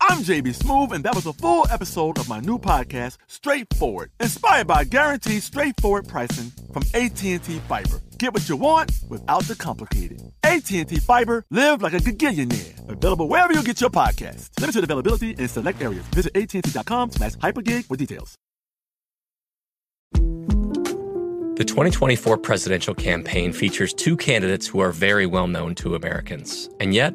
I'm JB Smoove, and that was a full episode of my new podcast, Straightforward, inspired by guaranteed straightforward pricing from AT&T Fiber. Get what you want without the complicated. AT&T Fiber, live like a gigillionaire. Available wherever you get your podcast. Limited availability in select areas. Visit AT&T.com slash hypergig for details. The 2024 presidential campaign features two candidates who are very well known to Americans. And yet,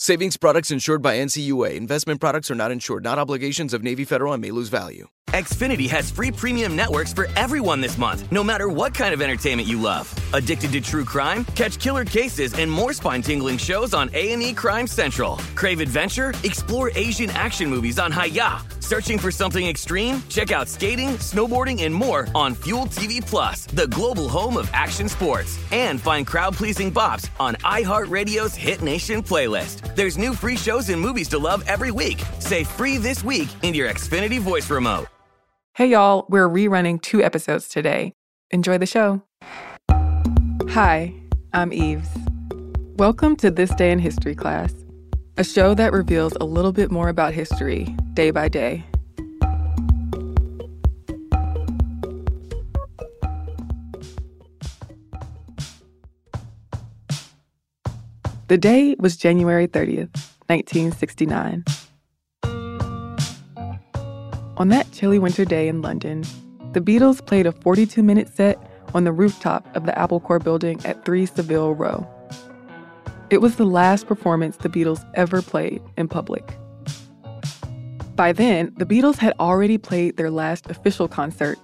Savings products insured by NCUA. Investment products are not insured, not obligations of Navy Federal and may lose value. Xfinity has free premium networks for everyone this month, no matter what kind of entertainment you love. Addicted to true crime? Catch killer cases and more spine-tingling shows on A&E Crime Central. Crave adventure? Explore Asian action movies on Hi-YAH. Searching for something extreme? Check out skating, snowboarding, and more on Fuel TV Plus, the global home of action sports. And find crowd-pleasing bops on iHeartRadio's Hit Nation playlist. There's new free shows and movies to love every week. Say free this week in your Xfinity voice remote. Hey y'all, we're rerunning two episodes today. Enjoy the show. Hi, I'm Eves. Welcome to This Day in History class, a show that reveals a little bit more about history day by day. The day was January 30th, 1969. On that chilly winter day in London, the Beatles played a 42 minute set on the rooftop of the Apple Corps building at 3 Savile Row. It was the last performance the Beatles ever played in public. By then, the Beatles had already played their last official concert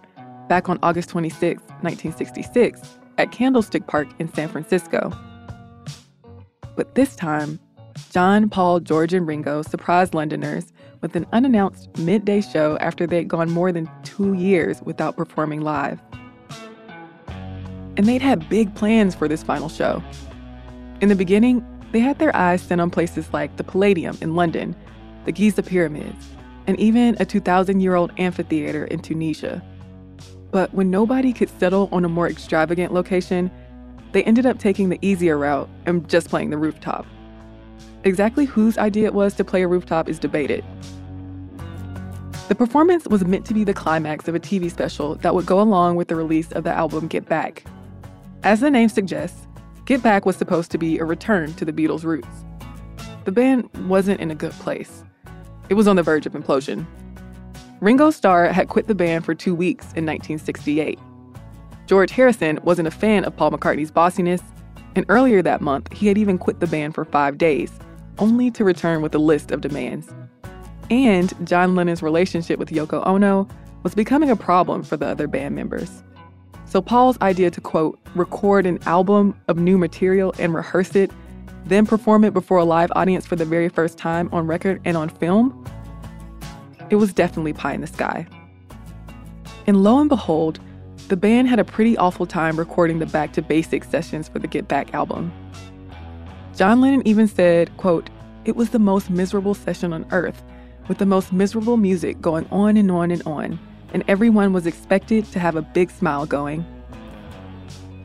back on August 26, 1966, at Candlestick Park in San Francisco. But this time, John, Paul, George, and Ringo surprised Londoners with an unannounced midday show after they'd gone more than two years without performing live. And they'd had big plans for this final show. In the beginning, they had their eyes set on places like the Palladium in London, the Giza Pyramids, and even a 2,000 year old amphitheater in Tunisia. But when nobody could settle on a more extravagant location, they ended up taking the easier route and just playing the rooftop. Exactly whose idea it was to play a rooftop is debated. The performance was meant to be the climax of a TV special that would go along with the release of the album Get Back. As the name suggests, Get Back was supposed to be a return to the Beatles' roots. The band wasn't in a good place. It was on the verge of implosion. Ringo Starr had quit the band for two weeks in 1968. George Harrison wasn't a fan of Paul McCartney's bossiness, and earlier that month, he had even quit the band for five days, only to return with a list of demands. And John Lennon's relationship with Yoko Ono was becoming a problem for the other band members. So Paul's idea to quote, record an album of new material and rehearse it, then perform it before a live audience for the very first time on record and on film, it was definitely pie in the sky. And lo and behold, the band had a pretty awful time recording the Back to Basics sessions for the Get Back album. John Lennon even said, quote, it was the most miserable session on earth, with the most miserable music going on and on and on, and everyone was expected to have a big smile going.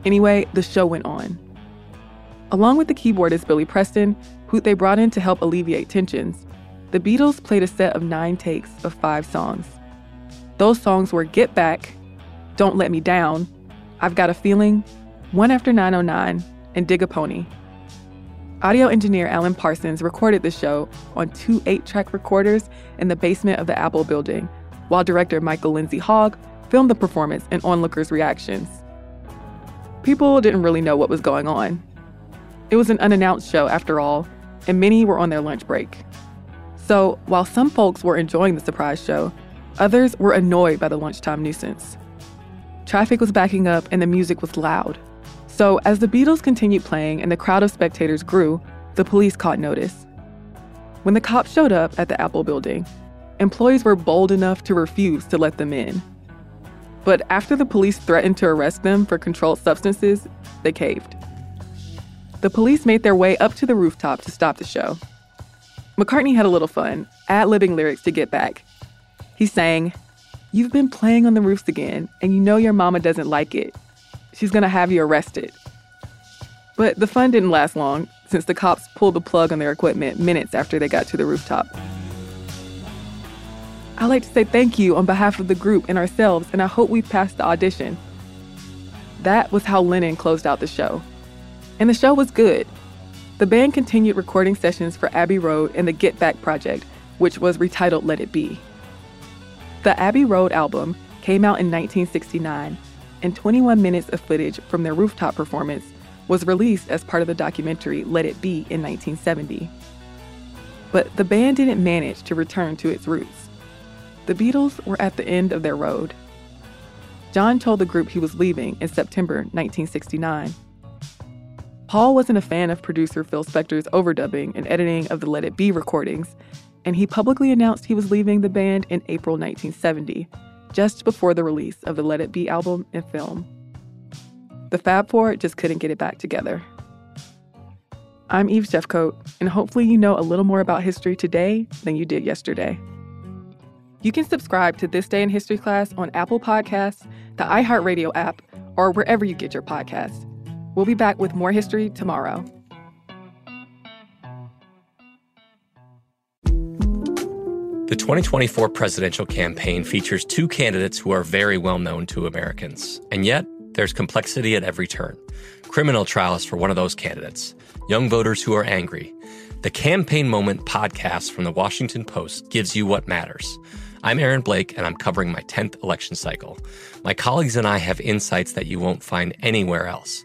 Anyway, the show went on. Along with the keyboardist Billy Preston, who they brought in to help alleviate tensions, the Beatles played a set of nine takes of five songs. Those songs were Get Back, Don't Let Me Down, I've Got a Feeling, One After 909, and Dig a Pony. Audio engineer Alan Parsons recorded the show on two eight track recorders in the basement of the Apple building, while director Michael Lindsay Hogg filmed the performance and onlookers' reactions. People didn't really know what was going on. It was an unannounced show, after all, and many were on their lunch break. So, while some folks were enjoying the surprise show, others were annoyed by the lunchtime nuisance. Traffic was backing up and the music was loud. So, as the Beatles continued playing and the crowd of spectators grew, the police caught notice. When the cops showed up at the Apple building, employees were bold enough to refuse to let them in. But after the police threatened to arrest them for controlled substances, they caved. The police made their way up to the rooftop to stop the show. McCartney had a little fun, ad libbing lyrics to get back. He sang, You've been playing on the roofs again, and you know your mama doesn't like it. She's gonna have you arrested. But the fun didn't last long, since the cops pulled the plug on their equipment minutes after they got to the rooftop. I'd like to say thank you on behalf of the group and ourselves, and I hope we passed the audition. That was how Lennon closed out the show. And the show was good. The band continued recording sessions for Abbey Road and the Get Back project, which was retitled Let It Be. The Abbey Road album came out in 1969 and 21 minutes of footage from their rooftop performance was released as part of the documentary Let It Be in 1970. But the band didn't manage to return to its roots. The Beatles were at the end of their road. John told the group he was leaving in September 1969. Paul wasn't a fan of producer Phil Spector's overdubbing and editing of the Let It Be recordings, and he publicly announced he was leaving the band in April 1970 just before the release of the Let It Be album and film. The Fab Four just couldn't get it back together. I'm Eve Jeffcoat, and hopefully you know a little more about history today than you did yesterday. You can subscribe to This Day in History class on Apple Podcasts, the iHeartRadio app, or wherever you get your podcasts. We'll be back with more history tomorrow. The 2024 presidential campaign features two candidates who are very well known to Americans. And yet, there's complexity at every turn. Criminal trials for one of those candidates, young voters who are angry. The Campaign Moment podcast from the Washington Post gives you what matters. I'm Aaron Blake, and I'm covering my 10th election cycle. My colleagues and I have insights that you won't find anywhere else.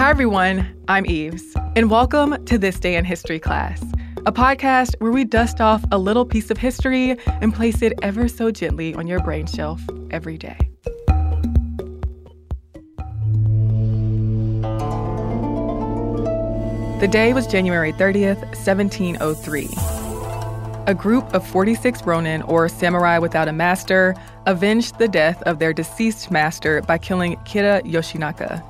Hi, everyone. I'm Eves, and welcome to This Day in History class, a podcast where we dust off a little piece of history and place it ever so gently on your brain shelf every day. The day was January 30th, 1703. A group of 46 Ronin, or samurai without a master, avenged the death of their deceased master by killing Kira Yoshinaka.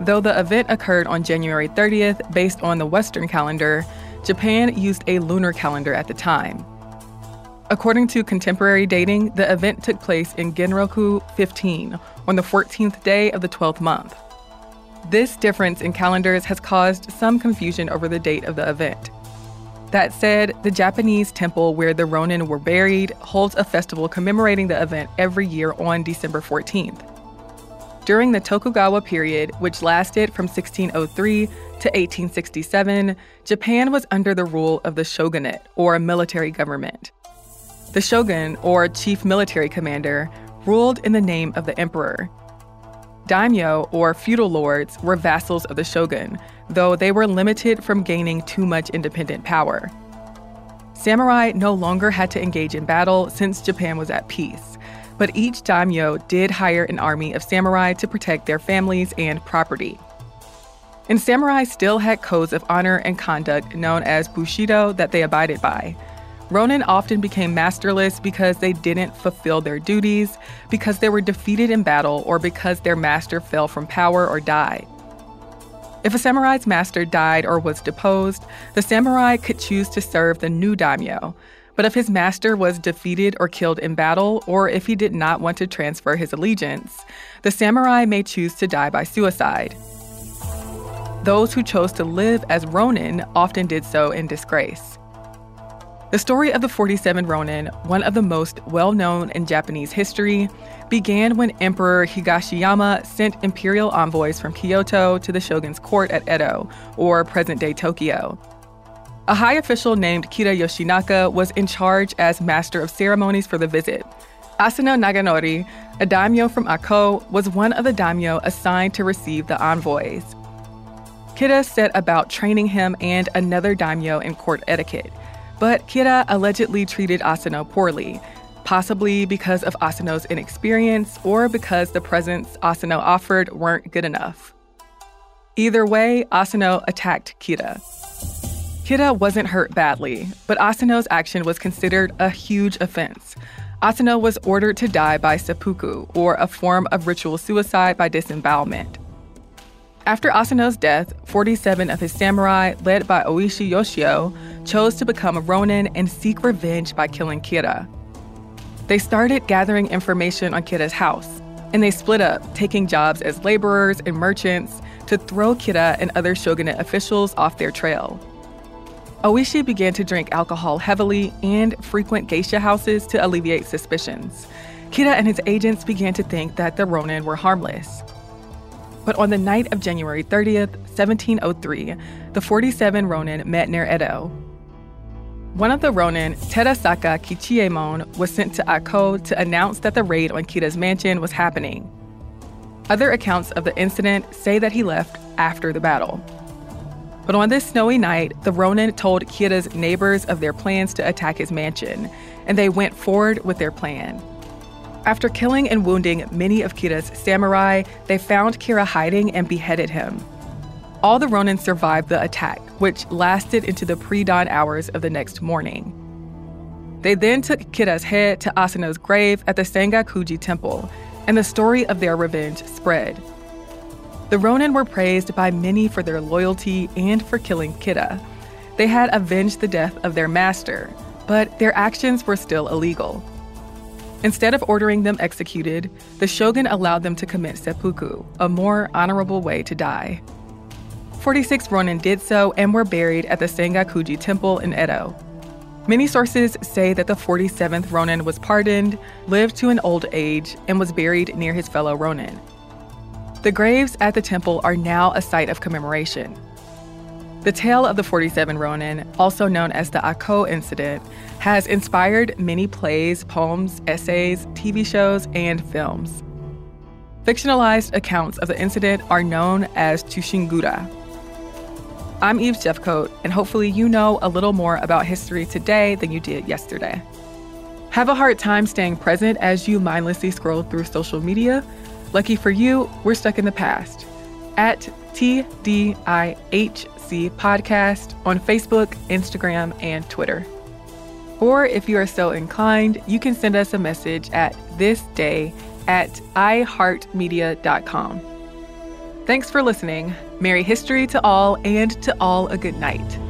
Though the event occurred on January 30th based on the Western calendar, Japan used a lunar calendar at the time. According to contemporary dating, the event took place in Genroku 15 on the 14th day of the 12th month. This difference in calendars has caused some confusion over the date of the event. That said, the Japanese temple where the Ronin were buried holds a festival commemorating the event every year on December 14th. During the Tokugawa period, which lasted from 1603 to 1867, Japan was under the rule of the shogunate, or a military government. The shogun, or chief military commander, ruled in the name of the emperor. Daimyo, or feudal lords, were vassals of the shogun, though they were limited from gaining too much independent power. Samurai no longer had to engage in battle since Japan was at peace, but each daimyo did hire an army of samurai to protect their families and property. And samurai still had codes of honor and conduct known as bushido that they abided by. Ronin often became masterless because they didn't fulfill their duties, because they were defeated in battle, or because their master fell from power or died. If a samurai's master died or was deposed, the samurai could choose to serve the new daimyo. But if his master was defeated or killed in battle, or if he did not want to transfer his allegiance, the samurai may choose to die by suicide. Those who chose to live as ronin often did so in disgrace. The story of the 47 Ronin, one of the most well known in Japanese history, began when Emperor Higashiyama sent imperial envoys from Kyoto to the shogun's court at Edo, or present day Tokyo. A high official named Kira Yoshinaka was in charge as master of ceremonies for the visit. Asano Naganori, a daimyo from Ako, was one of the daimyo assigned to receive the envoys. Kira set about training him and another daimyo in court etiquette. But Kira allegedly treated Asano poorly, possibly because of Asano's inexperience or because the presents Asano offered weren't good enough. Either way, Asano attacked Kira. Kira wasn't hurt badly, but Asano's action was considered a huge offense. Asano was ordered to die by seppuku, or a form of ritual suicide by disembowelment. After Asano's death, 47 of his samurai, led by Oishi Yoshio, chose to become a Ronin and seek revenge by killing Kira. They started gathering information on Kira's house, and they split up, taking jobs as laborers and merchants to throw Kira and other shogunate officials off their trail. Oishi began to drink alcohol heavily and frequent geisha houses to alleviate suspicions. Kira and his agents began to think that the Ronin were harmless. But on the night of January 30th, 1703, the 47 Ronin met near Edo. One of the Ronin, Terasaka Kichiemon, was sent to Ako to announce that the raid on Kira's mansion was happening. Other accounts of the incident say that he left after the battle. But on this snowy night, the Ronin told Kira's neighbors of their plans to attack his mansion, and they went forward with their plan. After killing and wounding many of Kira's samurai, they found Kira hiding and beheaded him. All the Ronin survived the attack, which lasted into the pre dawn hours of the next morning. They then took Kira's head to Asano's grave at the Sengakuji Temple, and the story of their revenge spread. The Ronin were praised by many for their loyalty and for killing Kira. They had avenged the death of their master, but their actions were still illegal. Instead of ordering them executed, the shogun allowed them to commit seppuku, a more honorable way to die. 46 Ronin did so and were buried at the Sengakuji Temple in Edo. Many sources say that the 47th Ronin was pardoned, lived to an old age, and was buried near his fellow Ronin. The graves at the temple are now a site of commemoration. The tale of the 47 Ronin, also known as the Ako incident, has inspired many plays, poems, essays, TV shows, and films. Fictionalized accounts of the incident are known as Chushingura. I'm Eve Jeffcoat, and hopefully you know a little more about history today than you did yesterday. Have a hard time staying present as you mindlessly scroll through social media? Lucky for you, we're stuck in the past. At TDIHC Podcast on Facebook, Instagram, and Twitter. Or if you are so inclined, you can send us a message at thisday at iheartmedia.com. Thanks for listening. Merry history to all, and to all a good night.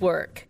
work.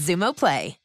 Xumo Play.